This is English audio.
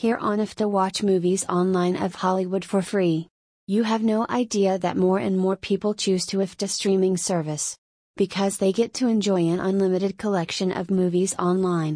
Here on Afdah watch movies online of Hollywood for free. You have no idea that more and more people choose to Afdah streaming service. Because they get to enjoy an unlimited collection of movies online.